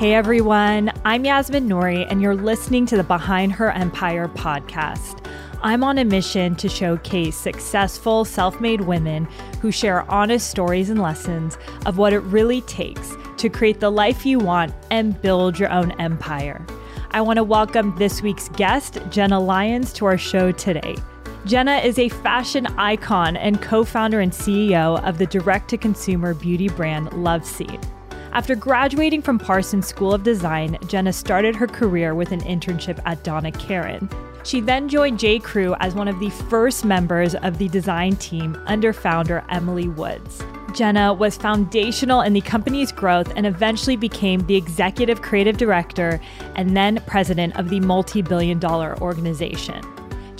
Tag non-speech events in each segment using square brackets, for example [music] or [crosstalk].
Hey everyone, I'm Yasmin Nouri, and you're listening to the Behind Her Empire podcast. I'm on a mission to showcase successful, self made women who share honest stories and lessons of what it really takes to create the life you want and build your own empire. I want to welcome this week's guest, Jenna Lyons, to our show today. Jenna is a fashion icon and co founder and CEO of the direct to consumer beauty brand LoveSeen. After graduating from Parsons School of Design, Jenna started her career with an internship at Donna Karan. She then joined J. Crew as one of the first members of the design team under founder Emily Woods. Jenna was foundational in the company's growth and eventually became the executive creative director and then president of the multi billion dollar organization.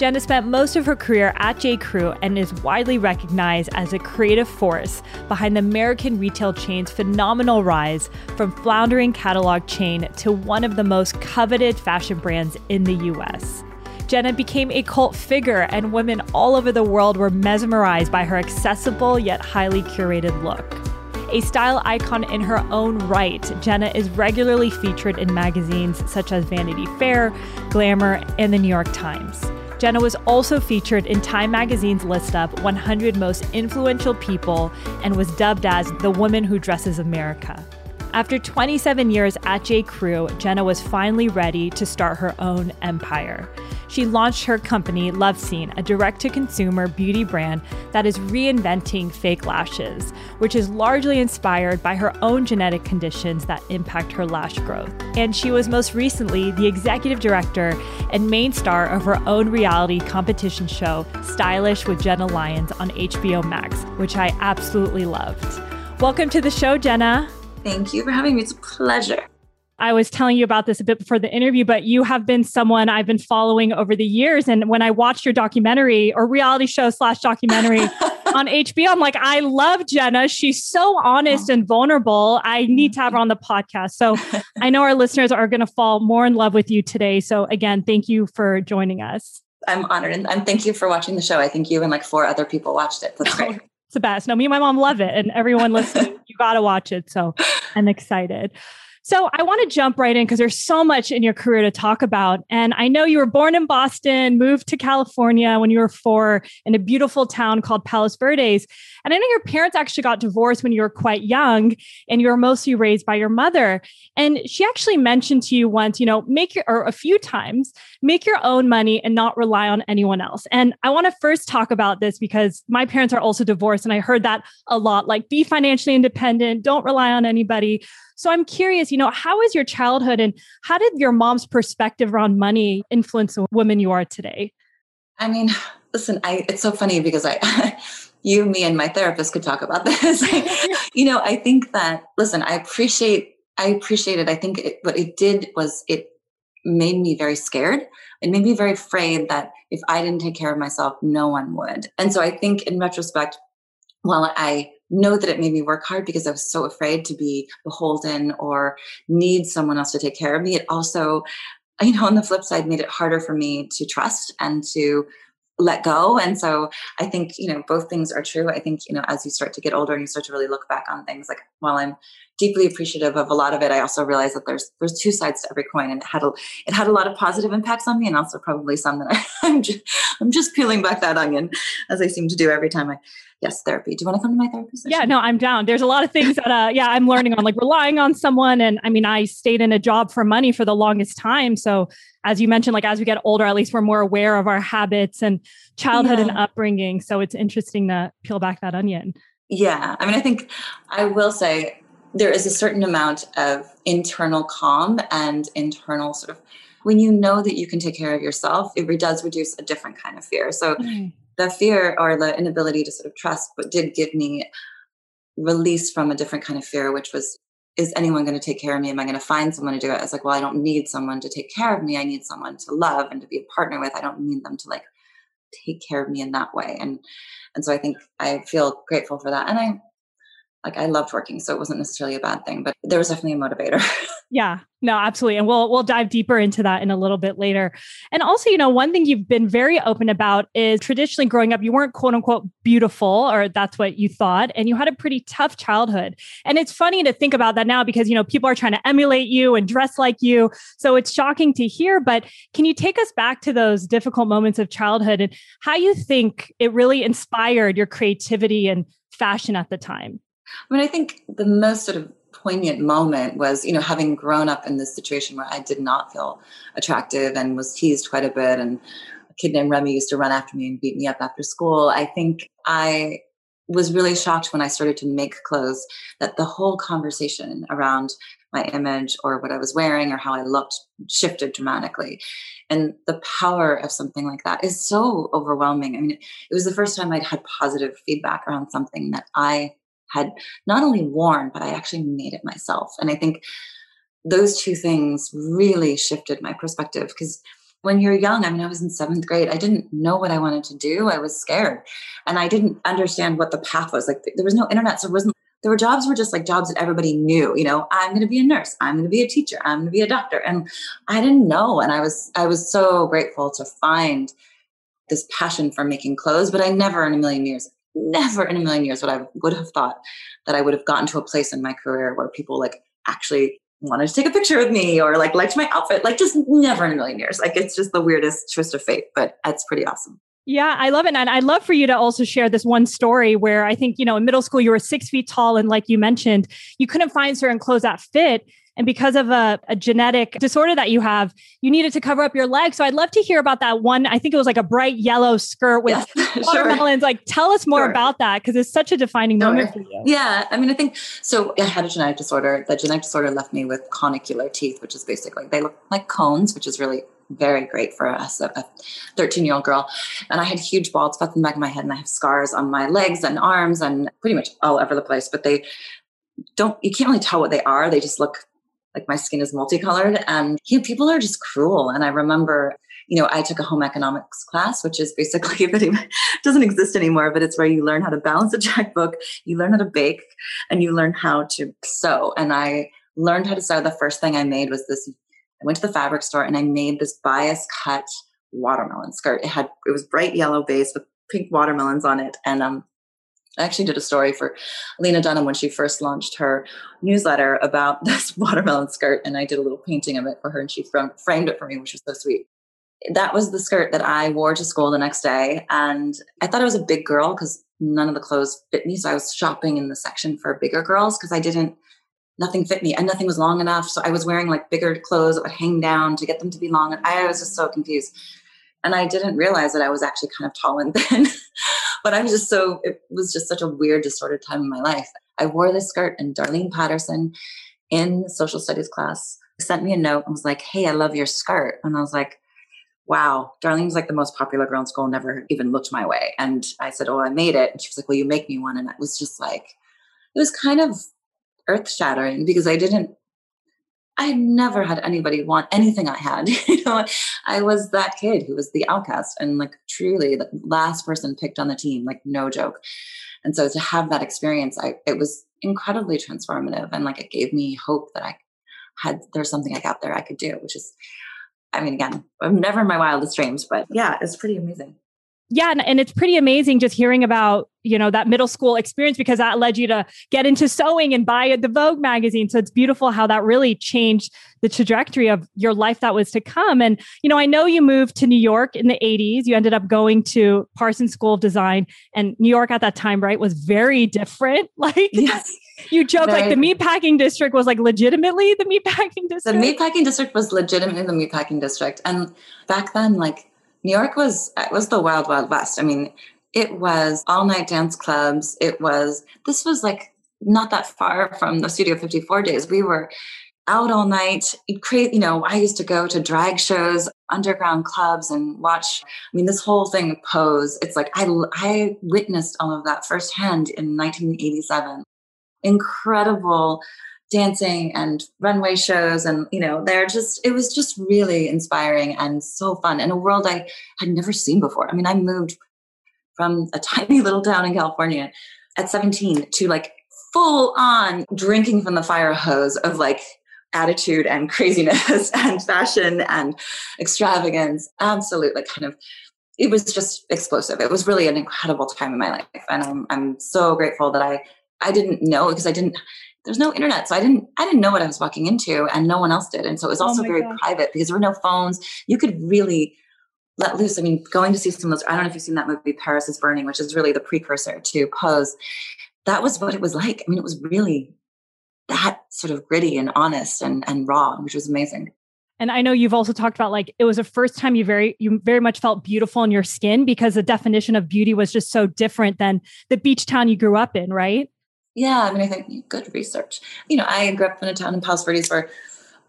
Jenna spent most of her career at J. Crew and is widely recognized as a creative force behind the American retail chain's phenomenal rise from floundering catalog chain to one of the most coveted fashion brands in the US. Jenna became a cult figure, and women all over the world were mesmerized by her accessible yet highly curated look. A style icon in her own right, Jenna is regularly featured in magazines such as Vanity Fair, Glamour, and the New York Times. Jenna was also featured in Time Magazine's list of 100 most influential people and was dubbed as the woman who dresses America. After 27 years at J. Crew, Jenna was finally ready to start her own empire she launched her company, LoveSeen, a direct to consumer beauty brand that is reinventing fake lashes, which is largely inspired by her own genetic conditions that impact her lash growth. And she was most recently the executive director and main star of her own reality competition show, Stylish with Jenna Lyons, on HBO Max, which I absolutely loved. Welcome to the show, Jenna. Thank you for having me. It's a pleasure. I was telling you about this a bit before the interview, but you have been someone I've been following over the years. And when I watched your documentary or reality show slash documentary [laughs] on HBO, I'm like, I love Jenna. She's so honest and vulnerable. I need to have her on the podcast. So I know our listeners are going to fall more in love with you today. So again, thank you for joining us. I'm honored and, thank you for watching the show. I think you and like four other people watched it. That's [laughs] great. It's the best. No, me and my mom love it, and everyone listening, [laughs] you got to watch it. So I'm excited. So I want to jump right in because there's so much in your career to talk about. And I know you were born in Boston, moved to California when you were four in a beautiful town called Palos Verdes. And I know your parents actually got divorced when you were quite young and you were mostly raised by your mother. And she actually mentioned to you once, you know, make your, or a few times, make your own money and not rely on anyone else. And I want to first talk about this because my parents are also divorced and I heard that a lot like be financially independent, don't rely on anybody. So I'm curious, you know, how was your childhood and how did your mom's perspective around money influence the woman you are today? I mean, [sighs] listen, I it's so funny because I [laughs] you, me, and my therapist could talk about [laughs] this. you know, I think that listen, I appreciate I appreciate it. I think it, what it did was it made me very scared. It made me very afraid that if I didn't take care of myself, no one would. And so I think in retrospect, while I know that it made me work hard because I was so afraid to be beholden or need someone else to take care of me. It also, you know, on the flip side, made it harder for me to trust and to let go. And so I think, you know, both things are true. I think, you know, as you start to get older and you start to really look back on things, like while I'm deeply appreciative of a lot of it, I also realize that there's there's two sides to every coin, and it had a it had a lot of positive impacts on me, and also probably some that I, [laughs] I'm just I'm just peeling back that onion, as I seem to do every time I yes therapy. Do you want to come to my therapy session? Yeah, no, I'm down. There's a lot of things that uh yeah I'm learning on, like relying on someone, and I mean I stayed in a job for money for the longest time, so as you mentioned, like as we get older, at least we're more aware of our habits and childhood yeah. and upbringing. So it's interesting to peel back that onion. Yeah. I mean, I think I will say there is a certain amount of internal calm and internal sort of when you know that you can take care of yourself, it does reduce a different kind of fear. So mm. the fear or the inability to sort of trust, but did give me release from a different kind of fear, which was is anyone going to take care of me? Am I going to find someone to do it? It's like, well, I don't need someone to take care of me. I need someone to love and to be a partner with. I don't need them to like take care of me in that way. And and so I think I feel grateful for that. And I like I loved working, so it wasn't necessarily a bad thing, but there was definitely a motivator. [laughs] Yeah, no, absolutely. And we'll we'll dive deeper into that in a little bit later. And also, you know, one thing you've been very open about is traditionally growing up, you weren't quote unquote beautiful, or that's what you thought, and you had a pretty tough childhood. And it's funny to think about that now because you know people are trying to emulate you and dress like you. So it's shocking to hear. But can you take us back to those difficult moments of childhood and how you think it really inspired your creativity and fashion at the time? I mean, I think the most sort of poignant moment was, you know, having grown up in this situation where I did not feel attractive and was teased quite a bit. And a kid named Remy used to run after me and beat me up after school. I think I was really shocked when I started to make clothes that the whole conversation around my image or what I was wearing or how I looked shifted dramatically. And the power of something like that is so overwhelming. I mean, it was the first time I'd had positive feedback around something that I had not only worn, but I actually made it myself. And I think those two things really shifted my perspective because when you're young, I mean, I was in seventh grade. I didn't know what I wanted to do. I was scared and I didn't understand what the path was. Like there was no internet. So it wasn't, there were jobs were just like jobs that everybody knew, you know, I'm going to be a nurse. I'm going to be a teacher. I'm going to be a doctor. And I didn't know. And I was, I was so grateful to find this passion for making clothes, but I never in a million years never in a million years would I would have thought that I would have gotten to a place in my career where people like actually wanted to take a picture with me or like liked my outfit. Like just never in a million years. Like it's just the weirdest twist of fate, but it's pretty awesome. Yeah, I love it. And I'd love for you to also share this one story where I think, you know, in middle school, you were six feet tall. And like you mentioned, you couldn't find certain clothes that fit. And because of a, a, genetic disorder that you have, you needed to cover up your legs. So I'd love to hear about that one. I think it was like a bright yellow skirt with yes, [laughs] watermelons. Sure. Like, tell us more sure. about that because it's such a defining sure. moment for you. Yeah. I mean, I think so. I had a genetic disorder. The genetic disorder left me with conicular teeth, which is basically they look like cones, which is really very great for us, a 13 year old girl. And I had huge bald spots in the back of my head, and I have scars on my legs and arms and pretty much all over the place. But they don't, you can't really tell what they are. They just look like my skin is multicolored and people are just cruel. And I remember, you know, I took a home economics class, which is basically [laughs] that doesn't exist anymore, but it's where you learn how to balance a checkbook, you learn how to bake, and you learn how to sew. And I learned how to sew. The first thing I made was this. I went to the fabric store and I made this bias cut watermelon skirt. It had it was bright yellow base with pink watermelons on it, and um, I actually did a story for Lena Dunham when she first launched her newsletter about [laughs] this watermelon skirt, and I did a little painting of it for her, and she framed it for me, which was so sweet. That was the skirt that I wore to school the next day, and I thought I was a big girl because none of the clothes fit me. So I was shopping in the section for bigger girls because I didn't, nothing fit me, and nothing was long enough. So I was wearing like bigger clothes that would hang down to get them to be long, and I was just so confused. And I didn't realize that I was actually kind of tall and thin. [laughs] but I was just so, it was just such a weird, distorted time in my life. I wore this skirt, and Darlene Patterson in social studies class sent me a note and was like, Hey, I love your skirt. And I was like, Wow, Darlene's like the most popular girl in school, never even looked my way. And I said, Oh, I made it. And she was like, Well, you make me one. And it was just like, it was kind of earth shattering because I didn't I had never had anybody want anything I had. [laughs] you know, I was that kid who was the outcast and like truly the last person picked on the team, like no joke. And so to have that experience, I it was incredibly transformative and like it gave me hope that I had there's something like out there I could do, which is I mean, again, I'm never in my wildest dreams, but yeah, it's pretty amazing yeah and, and it's pretty amazing just hearing about you know that middle school experience because that led you to get into sewing and buy the vogue magazine. So it's beautiful how that really changed the trajectory of your life that was to come. And you know i know you moved to new york in the 80s you ended up going to parsons school of design and new york at that time right was very different. [laughs] Like yes. [laughs] you joke like the meatpacking district was like legitimately the meatpacking district. the meatpacking district was legitimately the meatpacking district. And back then like New York was was the wild wild west. I mean, it was all night dance clubs. It was this was like not that far from the Studio 54 days. We were out all night. Crazy, you know, I used to go to drag shows, underground clubs, and watch. I mean, this whole thing pose. It's like I I witnessed all of that firsthand in 1987. Incredible dancing and runway shows and you know they're just it was just really inspiring and so fun in a world i had never seen before i mean i moved from a [laughs] tiny little town in california at 17 to like full on drinking from the fire hose of like attitude and [laughs] craziness [laughs] and fashion and extravagance. Absolutely kind of it was just explosive. It was really an incredible time in my life. And I'm I'm so grateful that I I didn't know because I didn't there's no internet. So I didn't I didn't know what I was walking into and no one else did. And so it was oh also oh very God. private because there were no phones. You could really let loose. I mean, going to see some of those, I don't know if you've seen that movie Paris is Burning, which is really the precursor to Pose. That was what it was like. I mean, it was really that sort of gritty and honest and, and raw, which was amazing. And I know you've also talked about like it was the first time you very you very much felt beautiful in your skin because the definition of beauty was just so different than the beach town you grew up in, right? Yeah, I mean, I think good research. You know, I grew up in a town in Palos Verdes where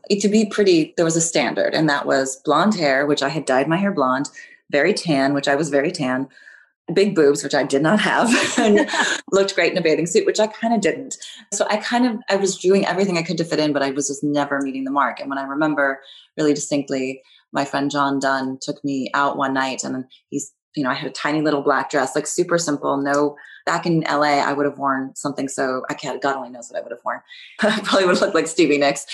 to be pretty, there was a standard, and that was blonde hair, which I had dyed my hair blonde, very tan, which I was very tan, big boobs, which I did not have, [laughs] and [laughs] looked great in a bathing suit, which I kind of didn't. So I kind of I was doing everything I could to fit in, but I was just never meeting the mark. And when I remember really distinctly, my friend John Dunn took me out one night, and he's you know I had a tiny little black dress, like super simple, no back in LA, I would have worn something so I can't, God only knows what I would have worn. [laughs] I probably would have looked like Stevie Nicks.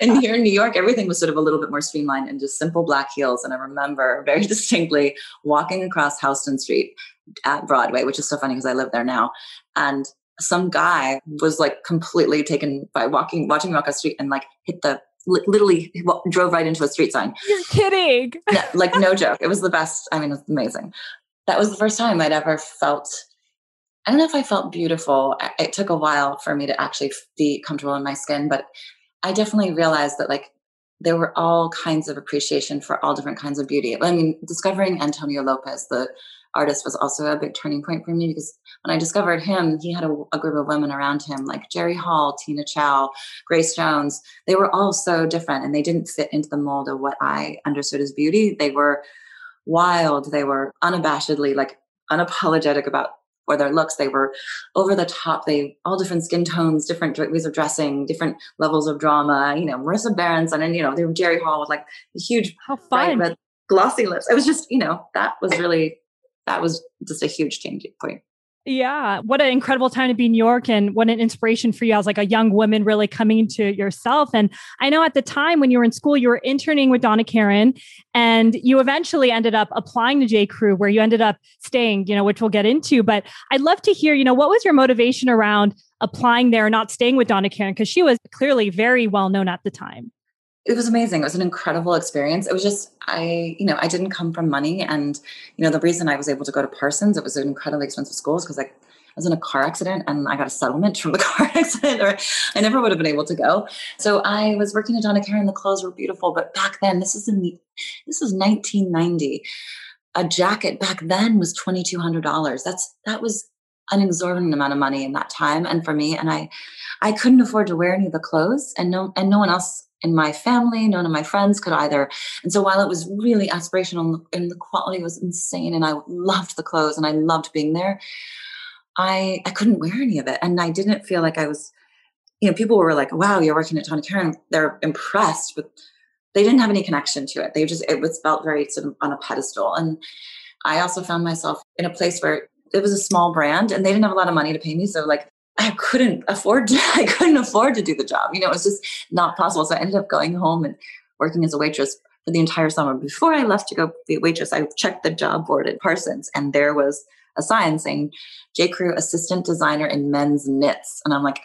And here in New York, everything was sort of a little bit more streamlined and just simple black heels. And I remember very [laughs] distinctly walking across Houston Street at Broadway, which is so funny because I live there now. And some guy was like completely taken by walking, watching me walk the street and like hit the literally drove right into a street sign. You're kidding. [laughs] Yeah, like no [laughs] joke. It was the best. I mean, it was amazing. That was the first time I'd ever felt I don't know if I felt beautiful. It took a while for me to actually be comfortable in my skin, but I definitely realized that like there were all kinds of appreciation for all different kinds of beauty. I mean, discovering Antonio Lopez, the artist, was also a big turning point for me because when I discovered him, he had a, a group of women around him like Jerry Hall, Tina Chow, Grace Jones. They were all so different and they didn't fit into the mold of what I understood as beauty. They were wild. They were unabashedly like unapologetic about or their looks. They were over the top. They all different skin tones, different ways of dressing, different levels of drama. You know, Marisa Berenson and then, you know, they were Jerry Hall with like huge, how fun, glossy lips. It was just you know that was really that was just a huge changing point. Yeah. What an incredible time to be in New York and what an inspiration for you as like a young woman really coming into yourself. And I know at the time when you were in school, you were interning with Donna Karan and you eventually ended up applying to J. Crew where you ended up staying, you know, which we'll get into. But I'd love to hear, you know, what was your motivation around applying there, not staying with Donna Karan? Because she was clearly very well known at the time it was amazing. It was an incredible experience. It was just I, you know, I didn't come from money, and you know, the reason I was able to go to Parsons, it was an incredibly expensive school, because like I was in a car accident and I got a settlement from the [laughs] car accident, or I never would have been able to go. So I was working at Donna Karan. The clothes were beautiful, but back then, this is in the, this is 1990. A jacket back then was twenty two hundred dollars. That's that was an exorbitant amount of money in that time, and for me, and I, I couldn't afford to wear any of the clothes, and no, and no one else in my family, none of my friends could either. And so while it was really aspirational and the quality was insane and I loved the clothes and I loved being there, I I couldn't wear any of it. And I didn't feel like I was, you know, people were like, wow, you're working at Donna Karan. They're impressed, but they didn't have any connection to it. They just it was felt very sort of on a pedestal. And I also found myself in a place where it was a small brand and they didn't have a lot of money to pay me. So like I couldn't afford to, [laughs] I couldn't afford to do the job. You know, it was just not possible. So I ended up going home and working as a waitress for the entire summer. Before I left to go be a waitress, I checked the job board at Parsons and there was a sign saying J. Crew assistant designer in men's knits. And I'm like,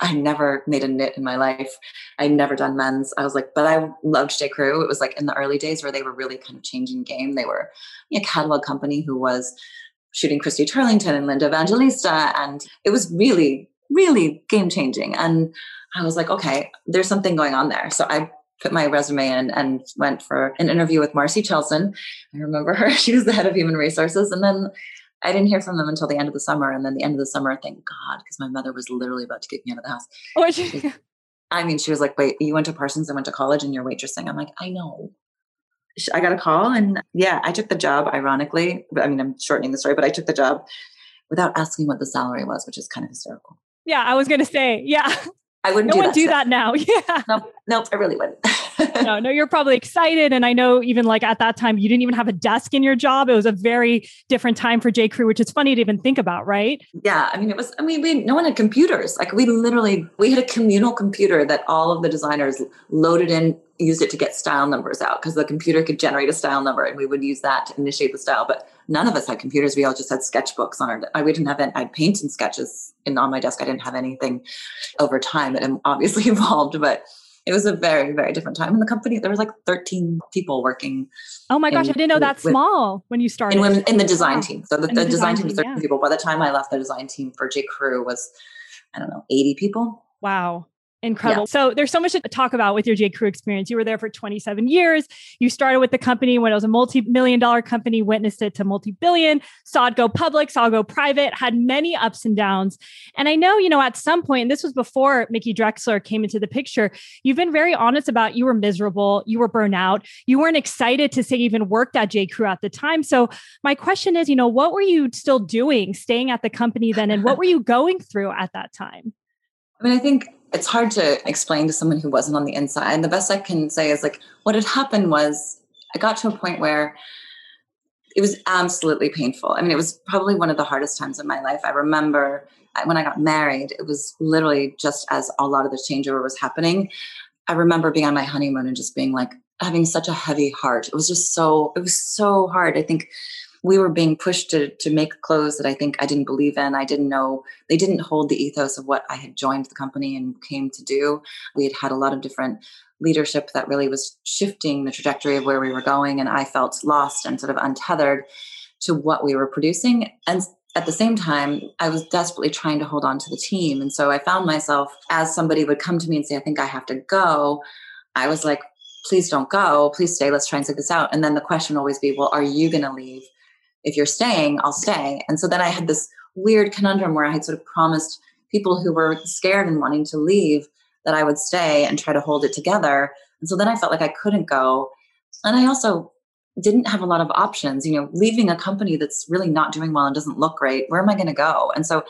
I never made a knit in my life. I never done men's. I was like, but I loved J. Crew. It was like in the early days where they were really kind of changing game. They were a catalog company who was shooting Christy Turlington and Linda Evangelista. And it was really, really game changing. And I was like, okay, there's something going on there. So I put my resume in and went for an interview with Marcy Chelson. I remember her. [laughs] She was the head of human resources. And then I didn't hear from them until the end of the summer. And then the end of the summer, thank God, because my mother was literally about to kick me out of the house. Oh, she, I mean, she was like, wait, you went to Parsons and went to college and you're waitressing. I'm like, I know. I got a call and yeah, I took the job ironically. I mean, I'm shortening the story, but I took the job without asking what the salary was, which is kind of hysterical. Yeah, I was going to say, yeah. I wouldn't no do that do that now. [laughs] Yeah. Nope, nope, I really wouldn't. [laughs] [laughs] no, no, you're probably excited. And I know even like at that time, you didn't even have a desk in your job. It was a very different time for J. Crew, which is funny to even think about, right? Yeah. I mean, it was, I mean, we, no one had computers. Like we literally, we had a communal computer that all of the designers loaded in, used it to get style numbers out because the computer could generate a style number and we would use that to initiate the style. But none of us had computers. We all just had sketchbooks on our, I we didn't have, any, I had paint and sketches and on my desk. I didn't have anything over time. It obviously [laughs] evolved, but it was a very very different time. In the company there was like 13 people working oh my gosh in, i didn't know that with, small when you started. in, in the design team. So the, the, the design, design, team was 13 yeah. people. By the time i left the design team for j. Crew was i don't know 80 people. Wow Incredible. Yeah. So there's so much to talk about with your J. Crew experience. You were there for 27 years. You started with the company when it was a multi-million dollar company, witnessed it to multi-billion, saw it go public, saw it go private, had many ups and downs. And I know, you know, at some point, and this was before Mickey Drexler came into the picture, you've been very honest about you were miserable, you were burnout, you weren't excited to say even worked at J. Crew at the time. So my question is, you know, what were you still doing staying at the company then? And what were you going through at that time? I mean, I think it's hard to explain to someone who wasn't on the inside. And the best I can say is like what had happened was I got to a point where it was absolutely painful. I mean, it was probably one of the hardest times in my life. I remember uh, when I got married, it was literally just as a lot of the changeover was happening. I remember being on my honeymoon and just being like having such a heavy heart. It was just so, it was so hard. I think we were being pushed to to make clothes that I think I didn't believe in. I didn't know they didn't hold the ethos of what I had joined the company and came to do. We had had a lot of different leadership that really was shifting the trajectory of where we were going, and I felt lost and sort of untethered to what we were producing. And at the same time, I was desperately trying to hold on to the team. And so I found myself, as somebody would come to me and say, I think I have to go, I was like, please don't go. Please stay. Let's try and stick this out. And then the question always be, well, are you going to leave? If you're staying, I'll stay. And so then I had this weird conundrum where I had sort of promised people who were scared and wanting to leave that I would stay and try to hold it together. And so then I felt like I couldn't go. And I also didn't have a lot of options, you know, leaving a company that's really not doing well and doesn't look great. Where am I going to go? And so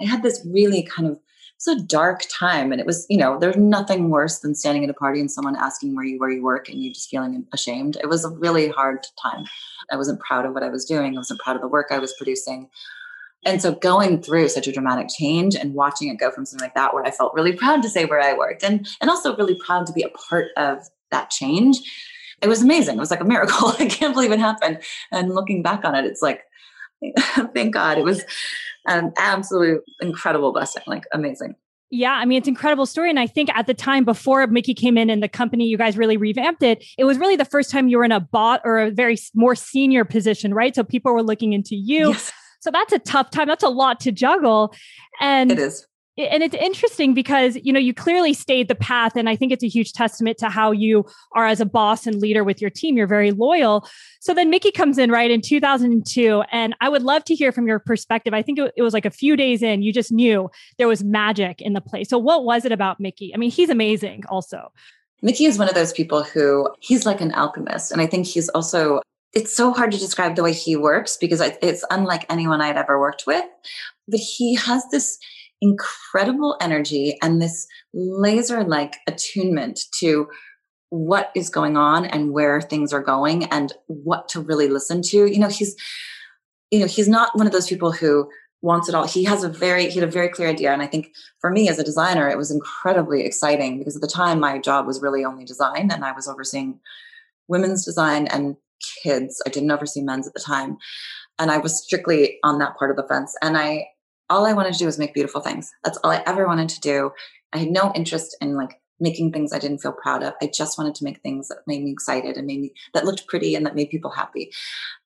I had this really kind of it's a dark time and it was you know there's nothing worse than standing at a party and someone asking where you where you work and you just feeling ashamed. It was a really hard time. I wasn't proud of what i was doing. I wasn't proud of the work i was producing. And so going through such a dramatic change and watching it go from something like that where i felt really proud to say where i worked and and also really proud to be a part of that change it was amazing. It was like a miracle. [laughs] I can't believe it happened. And looking back on it it's like [laughs] thank god it was an absolute incredible blessing, like amazing. Yeah, I mean, it's incredible story. And I think at the time before Mickey came in and the company, you guys really revamped it. It was really the first time you were in a bot or a very more senior position, right? So people were looking into you. Yes. So that's a tough time. That's a lot to juggle. And it is and it's interesting because you know you clearly stayed the path and i think it's a huge testament to how you are as a boss and leader with your team. You're very loyal. So then mickey comes in right in 2002 and i would love to hear from your perspective. I think it was like a few days in you just knew there was magic in the place. So what was it about mickey? I mean he's amazing also. Mickey is one of those people who he's like an alchemist and i think he's also it's so hard to describe the way he works because it's unlike anyone I'd ever worked with. But he has this incredible energy and this laser like attunement to what is going on and where things are going and what to really listen to. You know he's you know he's not one of those people who wants it all. He has a very he had a very clear idea. And i think for me as a designer it was incredibly exciting because at the time my job was really only design and i was overseeing women's design and kids. I didn't oversee men's at the time. And i was strictly on that part of the fence. And i all I wanted to do was make beautiful things. That's all I ever wanted to do. I had no interest in like making things I didn't feel proud of. I just wanted to make things that made me excited and made me that looked pretty and that made people happy.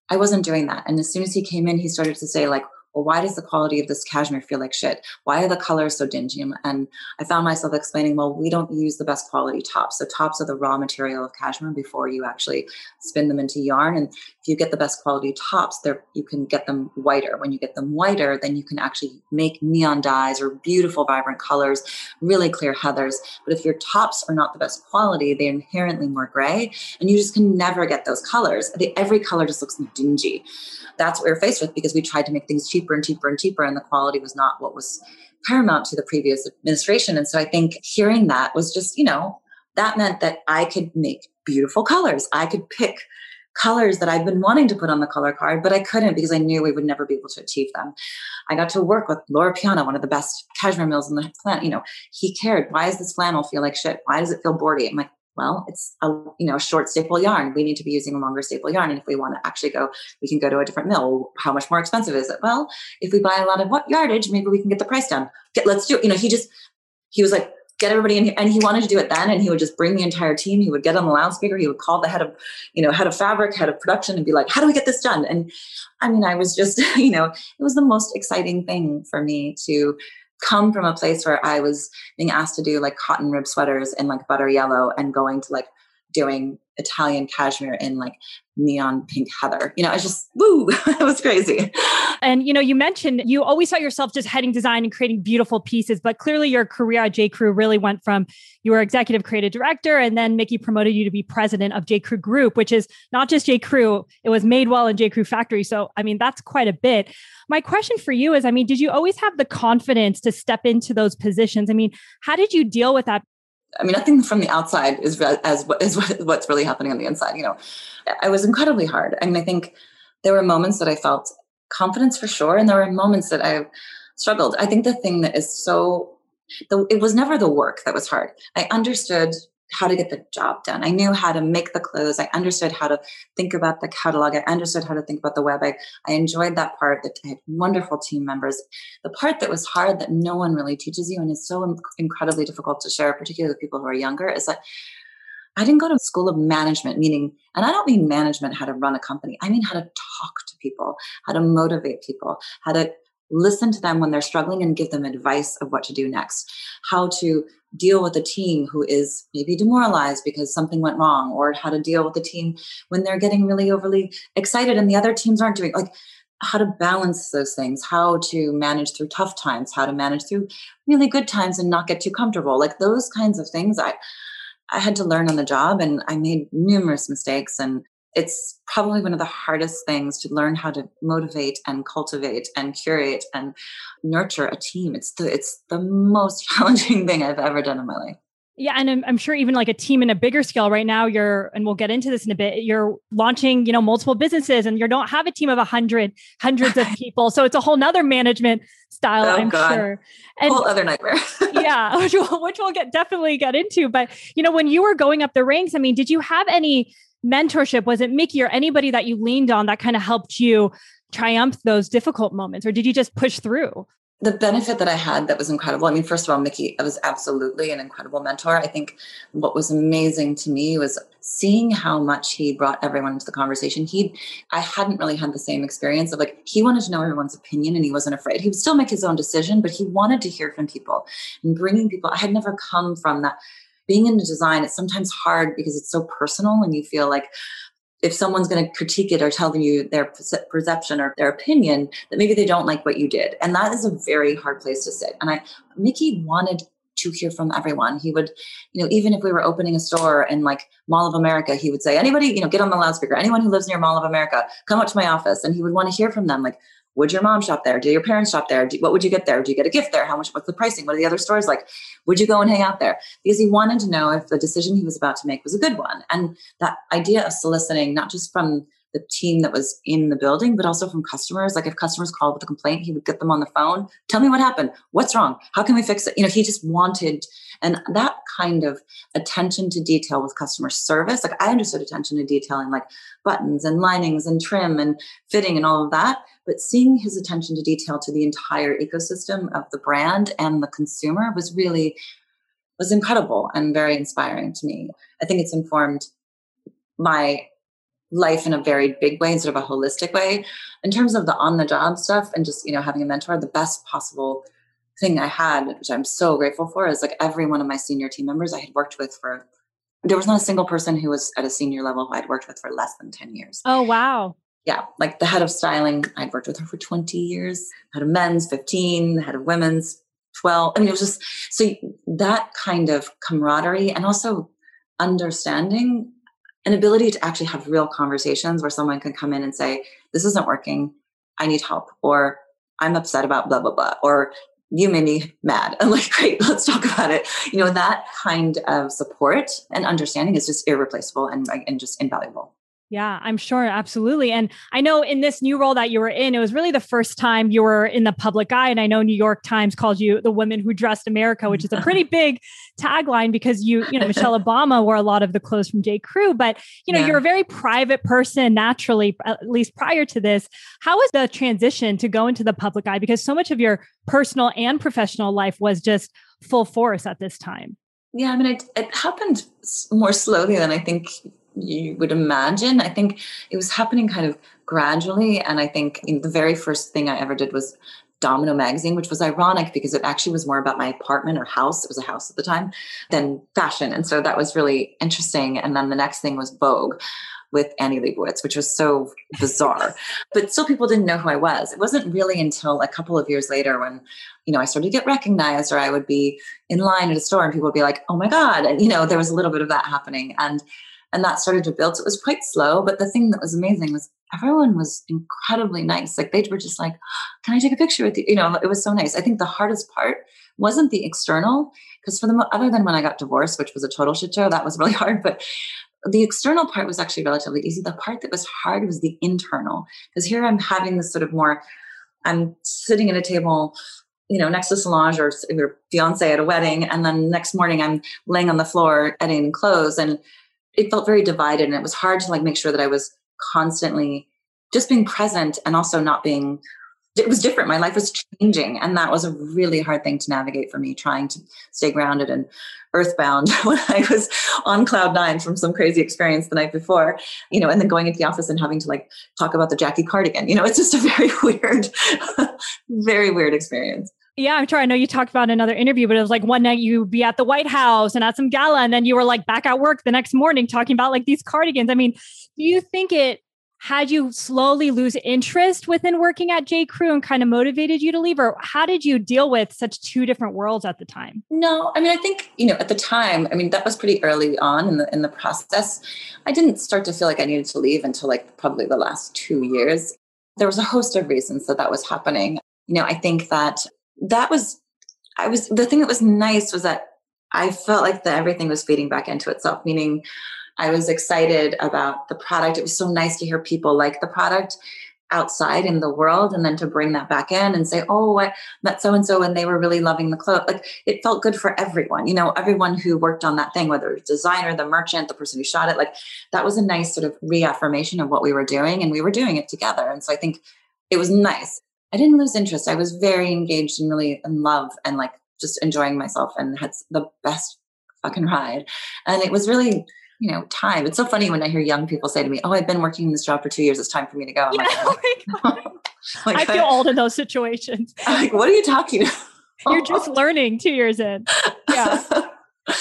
I wasn't doing that. And as soon as he came in, he started to say like, well, why does the quality of this cashmere feel like shit? Why are the colors so dingy? And I found myself explaining, well, we don't use the best quality tops. So tops are the raw material of cashmere before you actually spin them into yarn. And if you get the best quality tops, there you can get them whiter. When you get them whiter, then you can actually make neon dyes or beautiful, vibrant colors, really clear heathers. But if your tops are not the best quality, they're inherently more gray, and you just can never get those colors. Every color just looks dingy that's what we were faced with because we tried to make things cheaper and cheaper and cheaper, and the quality was not what was paramount to the previous administration. And so I think hearing that was just, you know, that meant that I could make beautiful colors. I could pick colors that I've been wanting to put on the color card, but I couldn't because I knew we would never be able to achieve them. I got to work with Loro Piana, one of the best cashmere mills in the planet. You know, he cared. Why does this flannel feel like shit? Why does it feel boardy? I'm like, well, it's a you know short staple yarn. We need to be using a longer staple yarn, and if we want to actually go, we can go to a different mill. How much more expensive is it? Well, if we buy a lot of what yardage, maybe we can get the price down. Get, let's do it. You know, he just he was like, get everybody in here. And he wanted to do it then. And he would just bring the entire team. He would get on the loudspeaker. He would call the head of, you know, head of fabric, head of production and be like, how do we get this done? And I mean, I was just, [laughs] you know, it was the most exciting thing for me to come from a place where I was being asked to do like cotton rib sweaters in like butter yellow and going to like doing Italian cashmere in like neon pink heather. You know, I just woo, [laughs] it was crazy. And you know, you mentioned you always saw yourself just heading design and creating beautiful pieces, but clearly your career at J. Crew really went from you were executive creative director, and then Mickey promoted you to be president of J. Crew Group, which is not just J. Crew; it was Madewell and J. Crew Factory. So, I mean, that's quite a bit. My question for you is, I mean, did you always have the confidence to step into those positions? I mean, how did you deal with that I mean, nothing from the outside is as is what's really happening on the inside. You know, I was incredibly hard. I mean, I think there were moments that I felt confidence for sure, and there were moments that I struggled. I think the thing that is so, the, it was never the work that was hard. I understood how to get the job done. I knew how to make the clothes. I understood how to think about the catalog. I understood how to think about the web. I, I enjoyed that part that I had wonderful team members. The part that was hard that no one really teaches you and is so inc- incredibly difficult to share, particularly with people who are younger, is that I didn't go to school of management, meaning, and I don't mean management, how to run a company. I mean how to talk to people, how to motivate people, how to listen to them when they're struggling and give them advice of what to do next, how to deal with a team who is maybe demoralized because something went wrong, or how to deal with a team when they're getting really overly excited and the other teams aren't doing like how to balance those things, how to manage through tough times, how to manage through really good times and not get too comfortable. Like those kinds of things I I had to learn on the job and I made numerous mistakes and it's probably one of the hardest things to learn how to motivate and cultivate and curate and nurture a team. It's the it's the most [laughs] challenging thing I've ever done in my life. Yeah, and I'm, I'm, sure even like a team in a bigger scale right now, you're, and we'll get into this in a bit. You're launching, you know, multiple businesses, and you don't have a team of a hundred, hundreds of [laughs] people. So it's a whole nother management style, oh, I'm God. sure. And whole other nightmare. [laughs] yeah, which we'll, which we'll get definitely get into. But you know, when you were going up the ranks, I mean, did you have any mentorship? Was it Mickey or anybody that you leaned on that kind of helped you triumph those difficult moments, or did you just push through? The benefit that I had that was incredible. I mean, first of all, Mickey was absolutely an incredible mentor. I think what was amazing to me was seeing how much he brought everyone into the conversation. He, I hadn't really had the same experience of like, he wanted to know everyone's opinion and he wasn't afraid. He would still make his own decision, but he wanted to hear from people and bringing people. I had never come from that being in design, it's sometimes hard because it's so personal and you feel like if someone's going to critique it or tell you their perception or their opinion that maybe they don't like what you did. And that is a very hard place to sit. And i mickey wanted to hear from everyone. He would you know even if we were opening a store in like mall of america he would say anybody you know get on the loudspeaker. Anyone who lives near mall of america come up to my office. And he would want to hear from them like would your mom shop there? Do your parents shop there? Do, what would you get there? Do you get a gift there? How much? What's the pricing? What are the other stores like? Would you go and hang out there? Because he wanted to know if the decision he was about to make was a good one. And that idea of soliciting, not just from the team that was in the building, but also from customers. Like if customers called with a complaint, he would get them on the phone. Tell me what happened. What's wrong? How can we fix it? You know, he just wanted, and that kind of attention to detail with customer service. Like I understood attention to detail in like buttons and linings and trim and fitting and all of that. But seeing his attention to detail to the entire ecosystem of the brand and the consumer was really was incredible and very inspiring to me. I think it's informed my life in a very big way instead of a holistic way. In terms of the on the job stuff and just, you know, having a mentor, the best possible thing I had, which I'm so grateful for, is like every one of my senior team members I had worked with for there was not a single person who was at a senior level who I'd worked with for less than 10 years. Oh wow. Yeah, like the head of styling, I'd worked with her for 20 years, head of men's 15, head of women's 12. I mean, it was just so that kind of camaraderie and also understanding an ability to actually have real conversations where someone can come in and say, This isn't working. I need help. Or I'm upset about blah, blah, blah. Or you made me mad. I'm [laughs] like, great, let's talk about it. You know, that kind of support and understanding is just irreplaceable and, and just invaluable. Yeah, I'm sure. Absolutely. And I know in this new role that you were in, it was really the first time you were in the public eye. And I know New York Times called you the woman who dressed America, which is a pretty [laughs] big tagline because you, you know, Michelle Obama wore a lot of the clothes from J. Crew, but you know, yeah. you're a very private person naturally, at least prior to this. How was the transition to go into the public eye? Because so much of your personal and professional life was just full force at this time. Yeah, I mean, it, it happened more slowly than I think you would imagine. I think it was happening kind of gradually. And I think the very first thing I ever did was Domino magazine, which was ironic because it actually was more about my apartment or house. It was a house at the time than fashion. And so that was really interesting. And then the next thing was Vogue with Annie Leibovitz, which was so bizarre. [laughs] but still people didn't know who I was. It wasn't really until a couple of years later when, you know, I started to get recognized or I would be in line at a store and people would be like, oh my God. And, you know, there was a little bit of that happening. And and that started to build. So it was quite slow, but the thing that was amazing was everyone was incredibly nice. Like they were just like, "Can I take a picture with you?" You know, it was so nice. I think the hardest part wasn't the external, because for the other than when I got divorced, which was a total shit show, that was really [laughs] hard. But the external part was actually relatively easy. The part that was hard was the internal, because here I'm having this sort of more. I'm sitting at a table you know, next to Solange or your fiance at a wedding. And then next morning I'm laying on the floor editing clothes. And it felt very divided and it was hard to like make sure that I was constantly just being present and also not being it was different. My life was changing. And that was a really hard thing to navigate for me, trying to stay grounded and earthbound [laughs] when I was on cloud nine from some crazy experience the night before, you know, and then going into the office and having to like talk about the Jackie cardigan. You know, it's just a very [laughs] weird, very weird experience. Yeah, I'm sure. I know you talked about another interview, but it was like one night you be at the White House and at some gala, and then you were like back at work the next morning talking about like these cardigans. I mean, do you think it had you slowly lose interest within working at J. Crew and kind of motivated you to leave? Or how did you deal with such two different worlds at the time? No, I mean, I think, you know, at the time, I mean, that was pretty early on in the in the process. I didn't start to feel like I needed to leave until like probably the last two years. There was a host of reasons that that was happening. You know, I think that that was I was the thing that was nice was that I felt like that everything was feeding back into itself, meaning I was excited about the product. It was so nice to hear people like the product outside in the world and then to bring that back in and say, oh, I met so and so and they were really loving the clothes. Like it felt good for everyone, you know, everyone who worked on that thing, whether it's designer, the merchant, the person who shot it, like that was a nice sort of reaffirmation of what we were doing and we were doing it together. And so I think it was nice. I didn't lose interest. I was very engaged and really in love and like just enjoying myself and had the best fucking ride. And it was really, you know, time. It's so funny when I hear young people say to me, Oh, I've been working in this job for two years. It's time for me to go. Yeah, like, [laughs] oh like, [laughs] I feel old in those situations. like, what are you talking [laughs] about? You're just learning two years in. Yeah.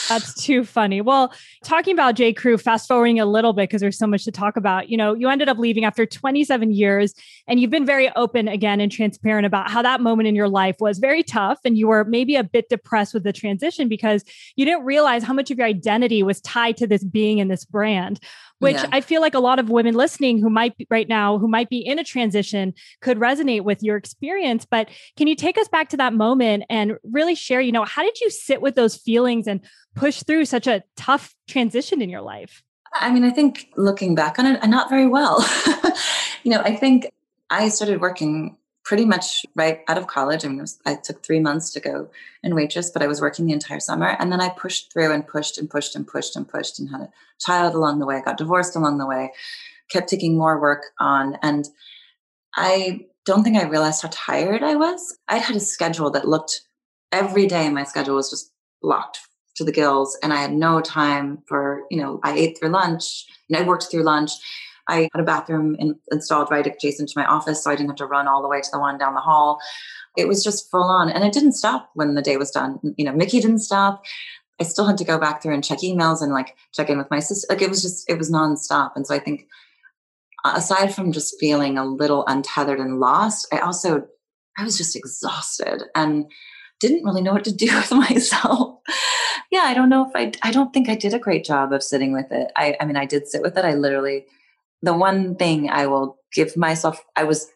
That's too funny. Well, talking about J. Crew, fast forwarding a little bit because there's so much to talk about. You know, you ended up leaving after 27 years, and you've been very open again and transparent about how that moment in your life was very tough, and you were maybe a bit depressed with the transition because you didn't realize how much of your identity was tied to this being in this brand which yeah. I feel like a lot of women listening who might be right now, who might be in a transition, could resonate with your experience. But can you take us back to that moment and really share, you know, how did you sit with those feelings and push through such a tough transition in your life? I mean, I think looking back on it, not very well. [laughs] you know, I think I started working pretty much right out of college. I mean, was, I took three months to go and waitress, but I was working the entire summer. And then I pushed through and pushed and pushed and pushed and pushed and had a child along the way, I got divorced along the way, kept taking more work on. And I don't think I realized how tired I was. I had a schedule that looked every day, my schedule was just blocked to the gills and I had no time for, you know, I ate through lunch and I worked through lunch I had a bathroom in, installed right adjacent to my office, so I didn't have to run all the way to the one down the hall. It was just full on, and it didn't stop when the day was done. You know, Mickey didn't stop. I still had to go back through and check emails and like check in with my sister. Like it was just, it was nonstop. And so I think, aside from just feeling a little untethered and lost, I also, I was just exhausted and didn't really know what to do [laughs] with myself. yeah, I don't know if I, I don't think I did a great job of sitting with it. I, I mean, I did sit with it. I literally the one thing I will give myself, I was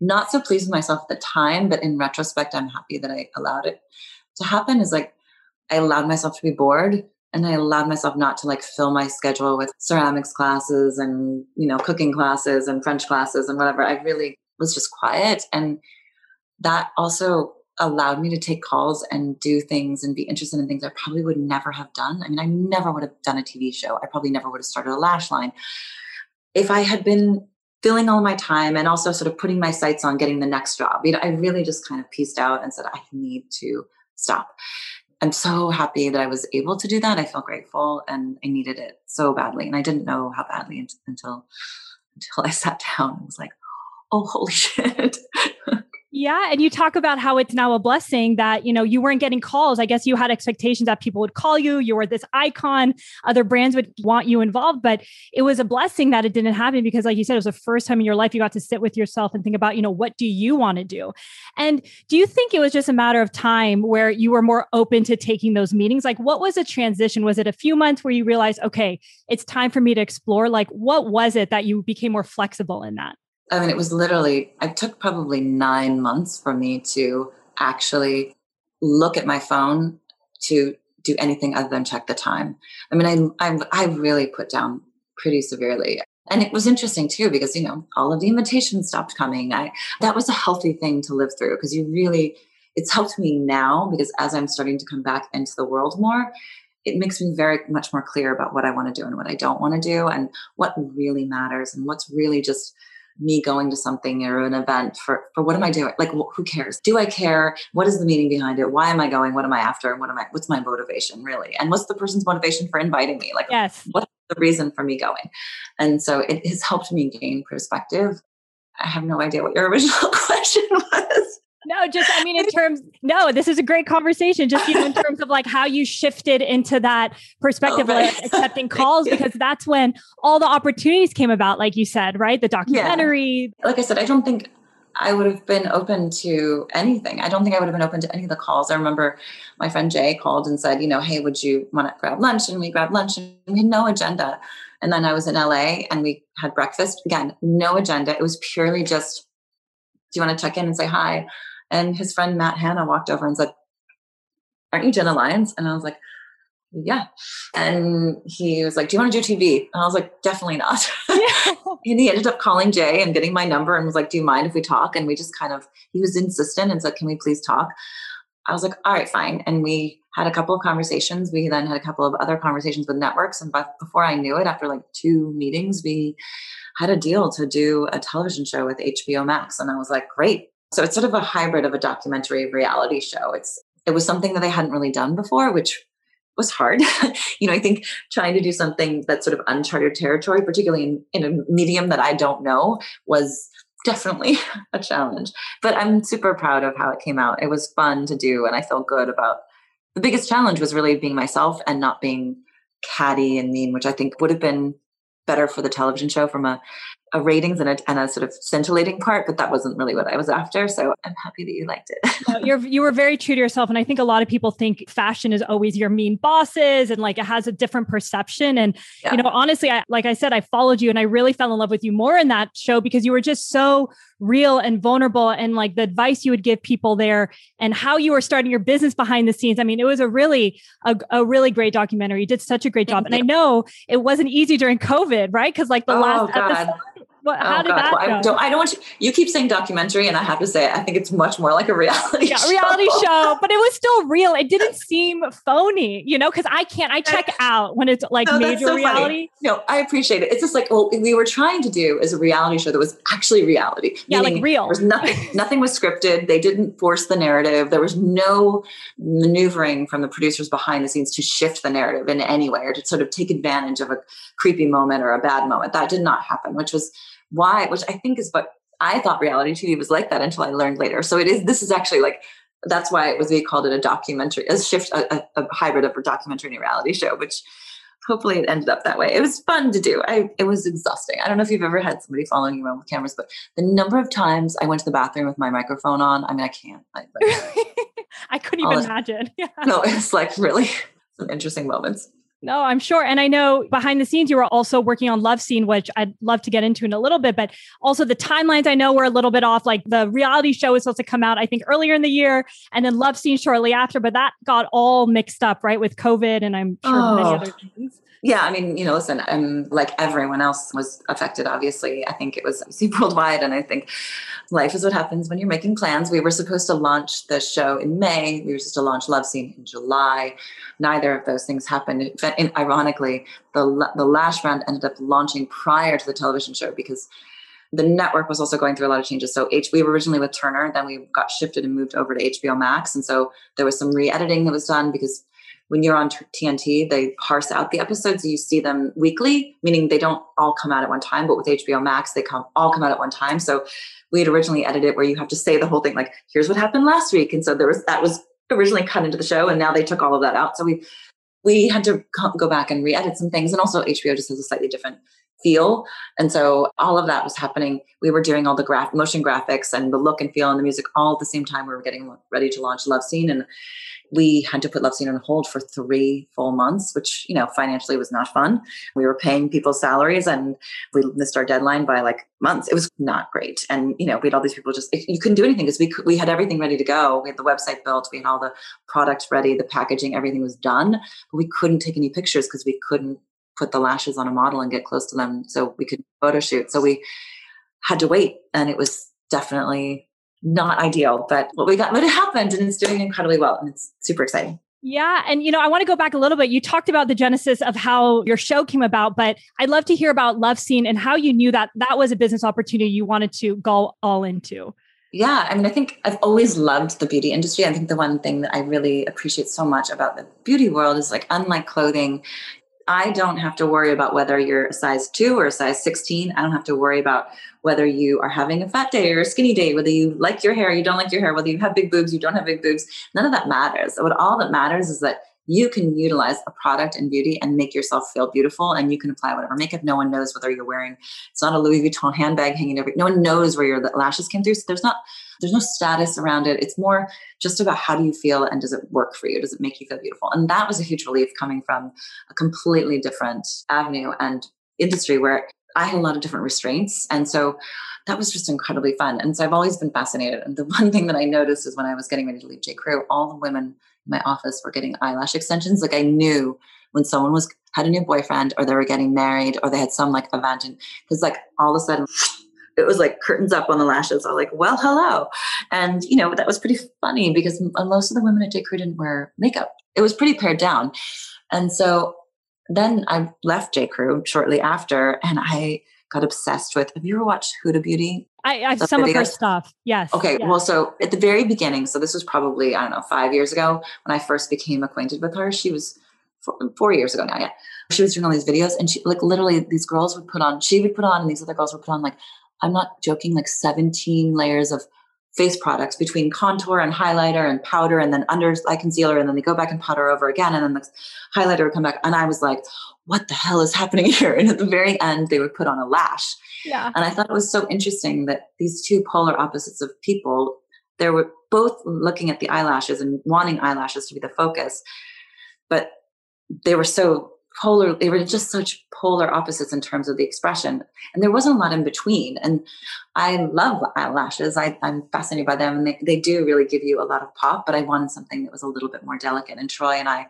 not so pleased with myself at the time, but in retrospect, I'm happy that I allowed it to happen is like I allowed myself to be bored and I allowed myself not to like fill my schedule with ceramics classes and, you know, cooking classes and French classes and whatever. I really was just quiet. And that also allowed me to take calls and do things and be interested in things I probably would never have done. I mean, I never would have done a TV show. I probably never would have started a lash line. If I had been filling all my time and also sort of putting my sights on getting the next job, you know, I really just kind of pieced out and said, I need to stop. I'm so happy that I was able to do that. I feel grateful and I needed it so badly. And I didn't know how badly until until I [laughs] sat down and was like, oh holy [laughs] shit. Yeah. And you talk about how it's now a blessing that, you know, you weren't getting calls. I guess you had expectations that people would call you. You were this icon. Other brands would want you involved. But it was a blessing that it didn't happen because, like you said, it was the first time in your life you got to sit with yourself and think about, you know, what do you want to do? And do you think it was just a matter of time where you were more open to taking those meetings? Like, what was a transition? Was it a few months where you realized, okay, it's time for me to explore? Like, what was it that you became more flexible in that? I mean, it was literally, it took probably nine months for me to actually look at my phone to do anything other than check the time. I mean, I, I, I really put down pretty severely. And it was interesting too, because, you know, all of the invitations stopped coming. I, that was a healthy thing to live through because you really, it's helped me now because as I'm starting to come back into the world more, it makes me very much more clear about what I want to do and what I don't want to do and what really matters and what's really just me going to something or an event for for what am I doing? Like who cares? Do I care? What is the meaning behind it? Why am I going? What am I after? And what am I? What's my motivation really? And what's the person's motivation for inviting me? Like yes. what's the reason for me going? And so it has helped me gain perspective. I have no idea what your original [laughs] question was. No, just I mean, in terms, no, this is a great conversation. Just you know, in terms of like how you shifted into that perspective okay. of accepting [laughs] calls, because that's when all the opportunities came about, like you said, right? The documentary. Yeah. Like I said, I don't think I would have been open to anything. I don't think I would have been open to any of the calls. I remember my friend Jay called and said, you know, hey, would you want to grab lunch? And we grabbed lunch and we had no agenda. And then I was in LA and we had breakfast. Again, no agenda. It was purely just, do you want to check in and say hi? And his friend Matt Hanna walked over and said, Aren't you Jenna Lyons? And I was like, Yeah. And he was like, Do you want to do TV? And I was like, Definitely not. Yeah. [laughs] and he ended up calling Jay and getting my number and was like, Do you mind if we talk? And we just kind of, he was insistent and said, Can we please talk? I was like, All right, fine. And we had a couple of conversations. We then had a couple of other conversations with networks. And before I knew it, after like two meetings, we had a deal to do a television show with HBO Max. And I was like, Great so it's sort of a hybrid of a documentary reality show. It's it was something that I hadn't really done before, which was hard. [laughs] you know, I think trying to do something that's sort of uncharted territory, particularly in, in a medium that I don't know, was definitely [laughs] a challenge. But I'm super proud of how it came out. It was fun to do, and I feel good about the biggest challenge was really being myself and not being catty and mean, which I think would have been better for the television show from a a ratings and a, and a sort of scintillating part, but that wasn't really what I was after. So I'm happy that you liked it. no, you're you were very true to yourself, and I think a lot of people think fashion is always your mean bosses, and like it has a different perception. And yeah. you know, honestly, I like I said, I followed you, and I really fell in love with you more in that show because you were just so real and vulnerable, and like the advice you would give people there, and how you were starting your business behind the scenes. I mean, it was a really a, a really great documentary. You did such a great job, and I know it wasn't easy during COVID, right? Because like the oh, last God. episode what, oh, did God. that well, I don't. I don't want you. You keep saying documentary, and I have to say, I think it's much more like a reality. Yeah, show. reality show, [laughs] but it was still real. It didn't seem phony, you know, because I can't. I check out when it's like no, major so reality. Funny. No, I appreciate it. It's just like oh, well, we were trying to do is a reality show that was actually reality. Yeah, like real. There was nothing. [laughs] nothing was scripted. They didn't force the narrative. There was no maneuvering from the producers behind the scenes to shift the narrative in any way or to sort of take advantage of a creepy moment or a bad moment. That did not happen, which was why, which I think is what I thought reality TV was like that until I learned later. So it is, this is actually like, that's why it was, we called it a documentary, a shift, a, a, hybrid of a documentary and a reality show, which hopefully it ended up that way. It was fun to do. I, it was exhausting. I don't know if you've ever had somebody following you around with cameras, but the number of times I went to the bathroom with my microphone on, I mean, I can't. I, like, [laughs] I couldn't even imagine. [laughs] Yeah. No, it's like really [laughs] some interesting moments. No, I'm sure. And I know behind the scenes, you were also working on LoveSeen, which I'd love to get into in a little bit. But also the timelines I know were a little bit off. Like the reality show was supposed to come out, I think, earlier in the year, and then LoveSeen shortly after. But that got all mixed up, right, with COVID and I'm sure oh. many other things. Yeah, I mean, you know, listen, I'm like everyone else was affected, obviously. I think it was [laughs] worldwide. And I think life is what happens when you're making plans. We were supposed to launch the show in May. We were supposed to launch LoveSeen in July. Neither of those things happened. Ironically, the, the Lash round ended up launching prior to the television show because the network was also going through a lot of changes. So H, we were originally with Turner, then we got shifted and moved over to HBO Max. And so there was some re-editing that was done because when you're on TNT, they parse out the episodes. You see them weekly, meaning they don't all come out at one time. But with HBO Max, they come all come out at one time. So we had originally edited where you have to say the whole thing, like, "Here's what happened last week," and so there was that was originally cut into the show, and now they took all of that out. So we we had to go back and re-edit some things, and also HBO just has a slightly different feel. And so all of that was happening. We were doing all the graph motion graphics and the look and feel and the music all at the same time. We were getting ready to launch LoveSeen and we had to put LoveSeen on hold for three full months, which, you know, financially was not fun. We were paying people's salaries and we missed our deadline by like months. It was not great. And, you know, we had all these people just, eh, you couldn't do anything because we, we had everything ready to go. We had the website built, we had all the products ready, the packaging, everything was done, but we couldn't take any pictures because we couldn't put the lashes on a model and get close to them so we could photo shoot. So we had to wait and it was definitely not ideal, but what we got, what happened and it's doing incredibly well and it's super exciting. Yeah. And, you know, I want to go back a little bit. You talked about the genesis of how your show came about, but I'd love to hear about LoveSeen and how you knew that that was a business opportunity you wanted to go all into. Yeah. I mean, I think I've always loved the beauty industry. I think the one thing that I really appreciate so much about the beauty world is like, unlike clothing, I don't have to worry about whether you're a size two or a size 16. I don't have to worry about whether you are having a fat day or a skinny day, whether you like your hair, you don't like your hair, whether you have big boobs, you don't have big boobs. None of that matters. What all that matters is that you can utilize a product and beauty and make yourself feel beautiful and you can apply whatever makeup no one knows whether you're wearing it's not a louis vuitton handbag hanging over no one knows where your lashes came through so there's not there's no status around it it's more just about how do you feel and does it work for you does it make you feel beautiful and that was a huge relief coming from a completely different avenue and industry where I had a lot of different restraints. And so that was just incredibly fun. And so I've always been fascinated. And the [laughs] one thing that I noticed is when I was getting ready to leave J. Crew, all the women in my office were getting eyelash extensions. Like I knew when someone was had a new boyfriend or they were getting married or they had some like event and because like all of a sudden it was like curtains up on the lashes. I was like, well, hello. And you know, that was pretty funny because most of the women at J. Crew didn't wear makeup. It was pretty pared down. And so then I left J. Crew shortly after and I got obsessed with. Have you ever watched Huda Beauty? I, I some videos? of her stuff. Yes. Okay. Yes. Well, so at the very beginning, so this was probably I don't know five years ago when I first became acquainted with her. She was four, four years ago now. Yeah, she was doing all these videos, and she like literally these girls would put on. She would put on, and these other girls would put on like I'm not joking, like 17 layers of face products between contour and highlighter and powder and then under eye concealer and then they go back and powder over again and then the highlighter would come back and I was like, what the hell is happening [laughs] here? And at the very end, they would put on a lash. Yeah. And I thought it was so interesting that these two polar opposites of people, they were both looking at the eyelashes and wanting eyelashes to be the focus, but they were so polar they were just such polar opposites in terms of the expression. And there wasn't a lot in between. And i love eyelashes. I, am fascinated by them. And they, they do really give you a lot of pop but i wanted something that was a little bit more delicate. And troy and i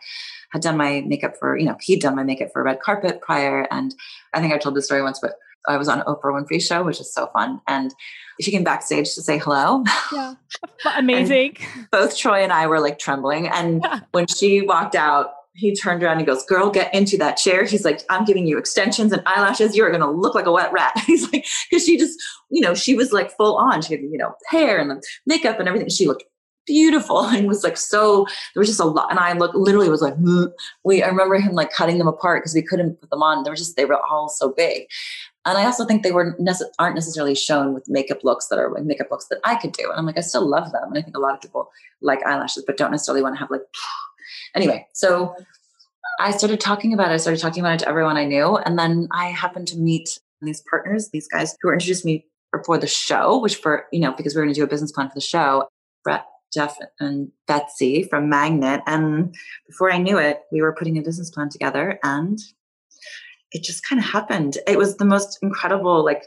had done my makeup for you know he'd done my makeup for red carpet prior. And i think i told the story once but i was on oprah winfrey show which is so fun. And she came backstage to say hello. Yeah. [laughs] Amazing. both troy and i were like trembling. And when she walked out he turned around and goes, Girl, get into that chair. He's like, I'm giving you extensions and eyelashes. You're going to look like a wet rat. [laughs] He's like, because she just, you know, she was like full on. She had, you know, hair and the makeup and everything. She looked beautiful [laughs] and was like so there was just a lot and i look literally was like we i remember him like cutting them apart because we couldn't put them on they were just they were all so big and i also think they were nece- aren't necessarily shown with makeup looks that are like makeup looks that i could do and i'm like i still love them and i think a lot of people like eyelashes but don't necessarily want to have like Anyway, so I started talking about it. I started talking about it to everyone I knew. And then I happened to meet these partners, these guys who were introduced me for the show, which for, you know, because we were going to do a business plan for the show. Brett Jeff and Betsy from Magnet. And before I knew it, we were putting a business plan together and it just kind of happened. It was the most incredible, like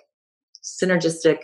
synergistic,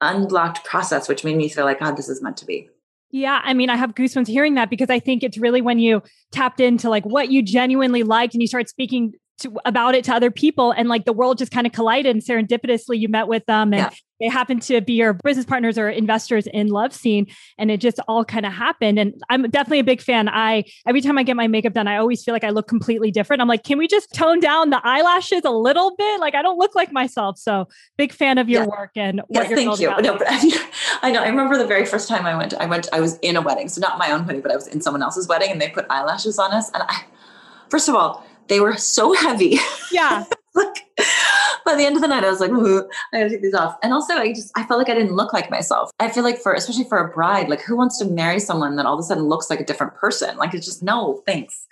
unblocked process, which made me feel like, God, this is meant to be. Yeah, I mean, I have goosebumps hearing that because I think it's really when you tapped into like what you genuinely liked and you start speaking to about it to other people and like the world just kind of collided and serendipitously you met with them and yeah. they happen to be your business partners or investors in LoveSeen and it just all kind of happened and i'm definitely a big fan. I every time i get my makeup done i always feel like i look completely different. I'm like can we just tone down the eyelashes a little bit? Like i don't look like myself so big fan of your yeah. work and what you're thank you. no, but I, [laughs] I know i remember the very first time i went i went i was in a wedding so not my own wedding but i was in someone else's wedding and they put eyelashes on us and i first of all they were so heavy. Yeah. [laughs] like by the end of the night, I was like, I gotta take these off. And also I just I felt like I didn't look like myself. I feel like for especially for a bride, like who wants to marry someone that all of a sudden looks like a different person? Like it's just no, thanks.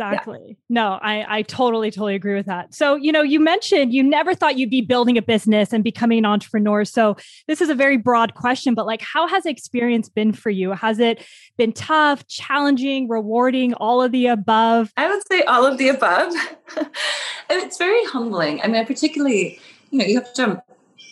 Exactly. Yeah. No, I, I totally, totally agree with that. So, you know, you mentioned you never thought you'd be building a business and becoming an entrepreneur. So, this is a very broad question, but like, how has experience been for you? Has it been tough, challenging, rewarding, all of the above? I would say all of the above. [laughs] it's very humbling. I mean, I particularly, you know, you have to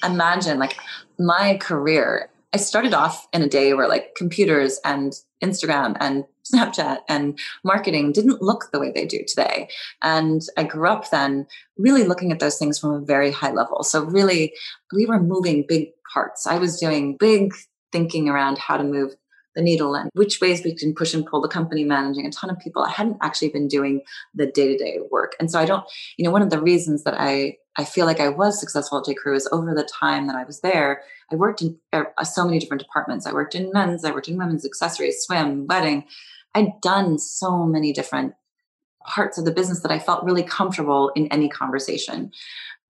imagine like my career. I started off in a day where like computers and Instagram and [laughs] Snapchat and marketing didn't look the way they do today. And I grew up then really looking at those things from a very high level. So, really, we were moving big parts. I was doing big thinking around how to move the needle and which ways we can push and pull the company managing a ton of people i hadn't actually been doing the day-to-day work and so i don't you know one of the reasons that i i feel like i was successful at j crew is over the time that i was there i worked in uh, so many different departments i worked in men's i worked in women's accessories swim wedding I'd done so many different parts of the business that I felt really comfortable in any conversation.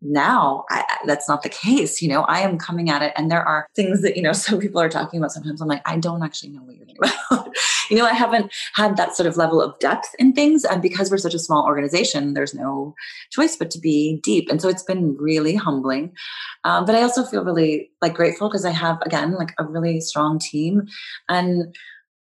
Now I, that's not the case. You know, I am coming at it, and there are things that you know [laughs] some people are talking about. Sometimes I'm like, I don't actually know what you're talking about. You know, I haven't had that sort of level of depth in things, and because we're such a small organization, there's no choice but to be deep. And so it's been really humbling. Um, but I also feel really like grateful because I have again like a really strong team, and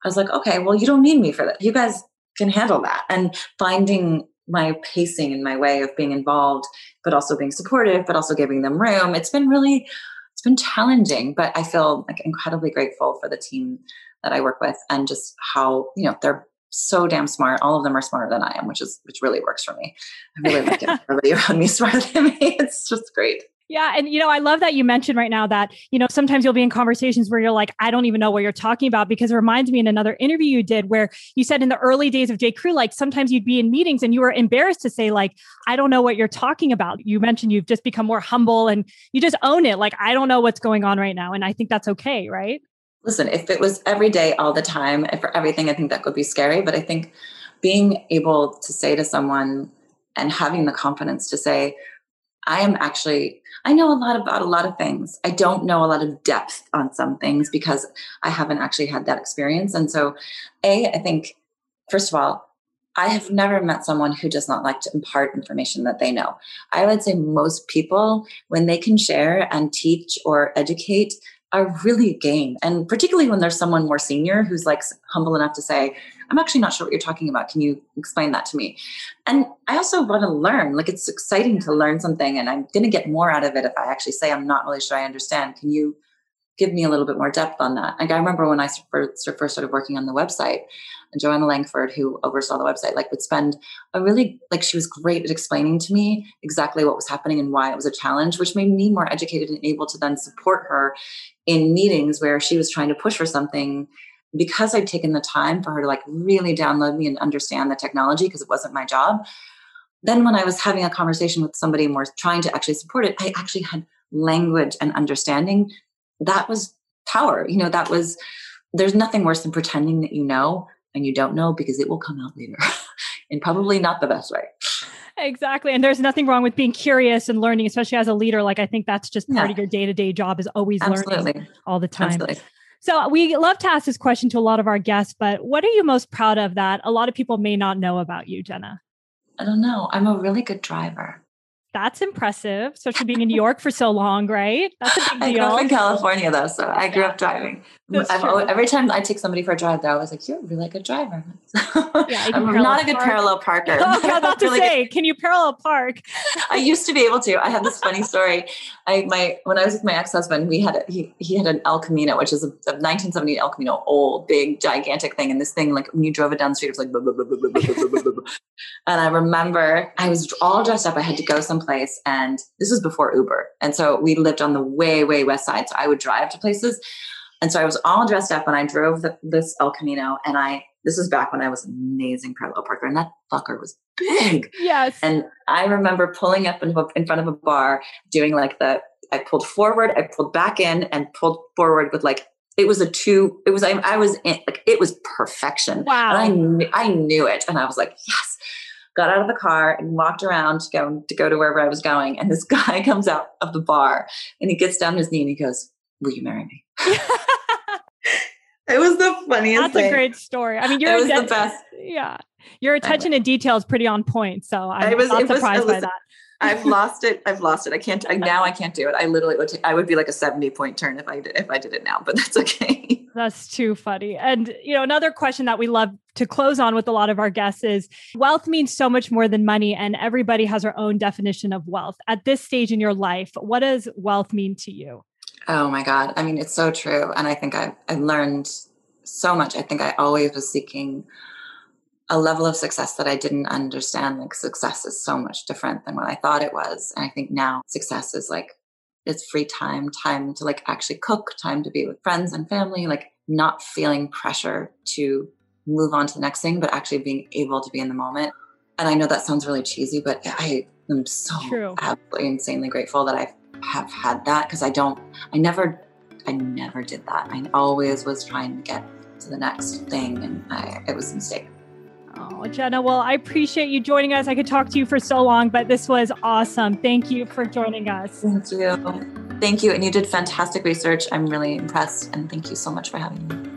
I was like, okay, well, you don't need me for that. You guys can handle that. And finding my pacing and my way of being involved, but also being supportive, but also giving them room. It's been really, it's been challenging, but I feel like incredibly grateful for the team that I work with and just how, you know, they're so damn smart. All of them are smarter than I am, which is which really works for me. I really like it. Everybody around me smarter than me. It's just great. Yeah. And, you know, I love that you mentioned right now that, you know, sometimes you'll be in conversations where you're like, I don't even know what you're talking about because it reminds me in another interview you did where you said in the early days of J. Crew, like sometimes you'd be in meetings and you were embarrassed to say, like, I don't know what you're talking about. You mentioned you've just become more humble and you just own it. Like, I don't know what's going on right now. And I think that's okay. Right. Listen, if it was every day, all the time, and for everything, I think that could be scary. But I think being able to say to someone and having the confidence to say, I am actually, I know a lot about a lot of things. I don't know a lot of depth on some things because I haven't actually had that experience. And so, A, I think, first of all, I have never met someone who does not like to impart information that they know. I would say most people, when they can share and teach or educate, are really game. And particularly when there's someone more senior who's like humble enough to say, I'm actually not sure what you're talking about. Can you explain that to me? And I also want to learn. Like it's exciting to learn something, and I'm going to get more out of it if I actually say, I'm not really sure I understand. Can you give me a little bit more depth on that? Like I remember when I first started working on the website, and Joanna Langford, who oversaw the website, like would spend a really like she was great at explaining to me exactly what was happening and why it was a challenge, which made me more educated and able to then support her in meetings where she was trying to push for something because I'd taken the time for her to like really download me and understand the technology because it wasn't my job. Then when I was having a conversation with somebody more trying to actually support it, I actually had language and understanding. That was power. You know, that was there's nothing worse than pretending that you know and you don't know because it will come out later [laughs] and probably not the best way. Exactly. And there's nothing wrong with being curious and learning, especially as a leader. Like I think that's just part yeah. of your day-to-day job is always Absolutely. learning all the time. Absolutely. So we love to ask this question to a lot of our guests, but what are you most proud of that a lot of people may not know about you, Jenna? I don't know. I'm a really good driver. That's impressive, especially being in New York for so long, right? That's a [laughs] big deal. I grew up in California though, so I grew up driving. Always, every time I take somebody for a drive, they're always like, "You're a really good driver." [laughs] Yeah, I'm not a good park. parallel parker. [laughs] I was about [laughs] to really say, good. can you parallel park? I used to be able to. I have this funny story. I my when I was with my ex husband, we had a, he he had an El Camino, which is a, a 1970 El Camino, old, big, gigantic thing, and this thing like when you drove it down the street, it was like. Blah, blah, blah, and I remember I was all dressed up. I had to go someplace, and this was before Uber, and so we lived on the way way west side. So I would drive to places and so I was all dressed up and I drove the, this El Camino and I, this was back when I was an amazing parallel parker and that fucker was big. Yes. And I remember pulling up in, in front of a bar doing like the, I pulled forward, I pulled back in and pulled forward with like, it was a two, it was, I, I was in, like, it was perfection. Wow. And I, knew, I knew it. And I was like, yes got out of the car and walked around to go to go to wherever I was going. And this [laughs] guy comes out of the bar and he gets down on his knee and he goes, Will you marry me? [laughs] it was the funniest. That's thing. a great story. I mean, you're it was the best. Yeah, your attention to detail is pretty on point. So I'm I was, not surprised was, by that. I've [laughs] lost it. I've lost it. I can't. I, now I can't do it. I literally would. T- I would be like a seventy point turn if I did, if I did it now. But that's okay. [laughs] That's too funny. And you know, another question that we love to close on with a lot of our guests is: wealth means so much more than money, and everybody has their own definition of wealth. At this stage in your life, what does wealth mean to you? Oh my God. I mean, it's so true. And I think I, I learned so much. I think I always was seeking a level of success that I didn't understand. Like, success is so much different than what I thought it was. And I think now success is like, it's free time, time to like actually cook, time to be with friends and family, like not feeling pressure to move on to the next thing, but actually being able to be in the moment. And I know that sounds really cheesy, but I am so True. absolutely insanely grateful that I've have had that because I don't, I never, I never did that. I always was trying to get to the next thing and I, it was a mistake. Oh, Jenna, well, I appreciate you joining us. I could talk to you for so long, but this was awesome. Thank you for joining us. Thank you. Thank you. And you did fantastic research. I'm really impressed. And thank you so much for having me.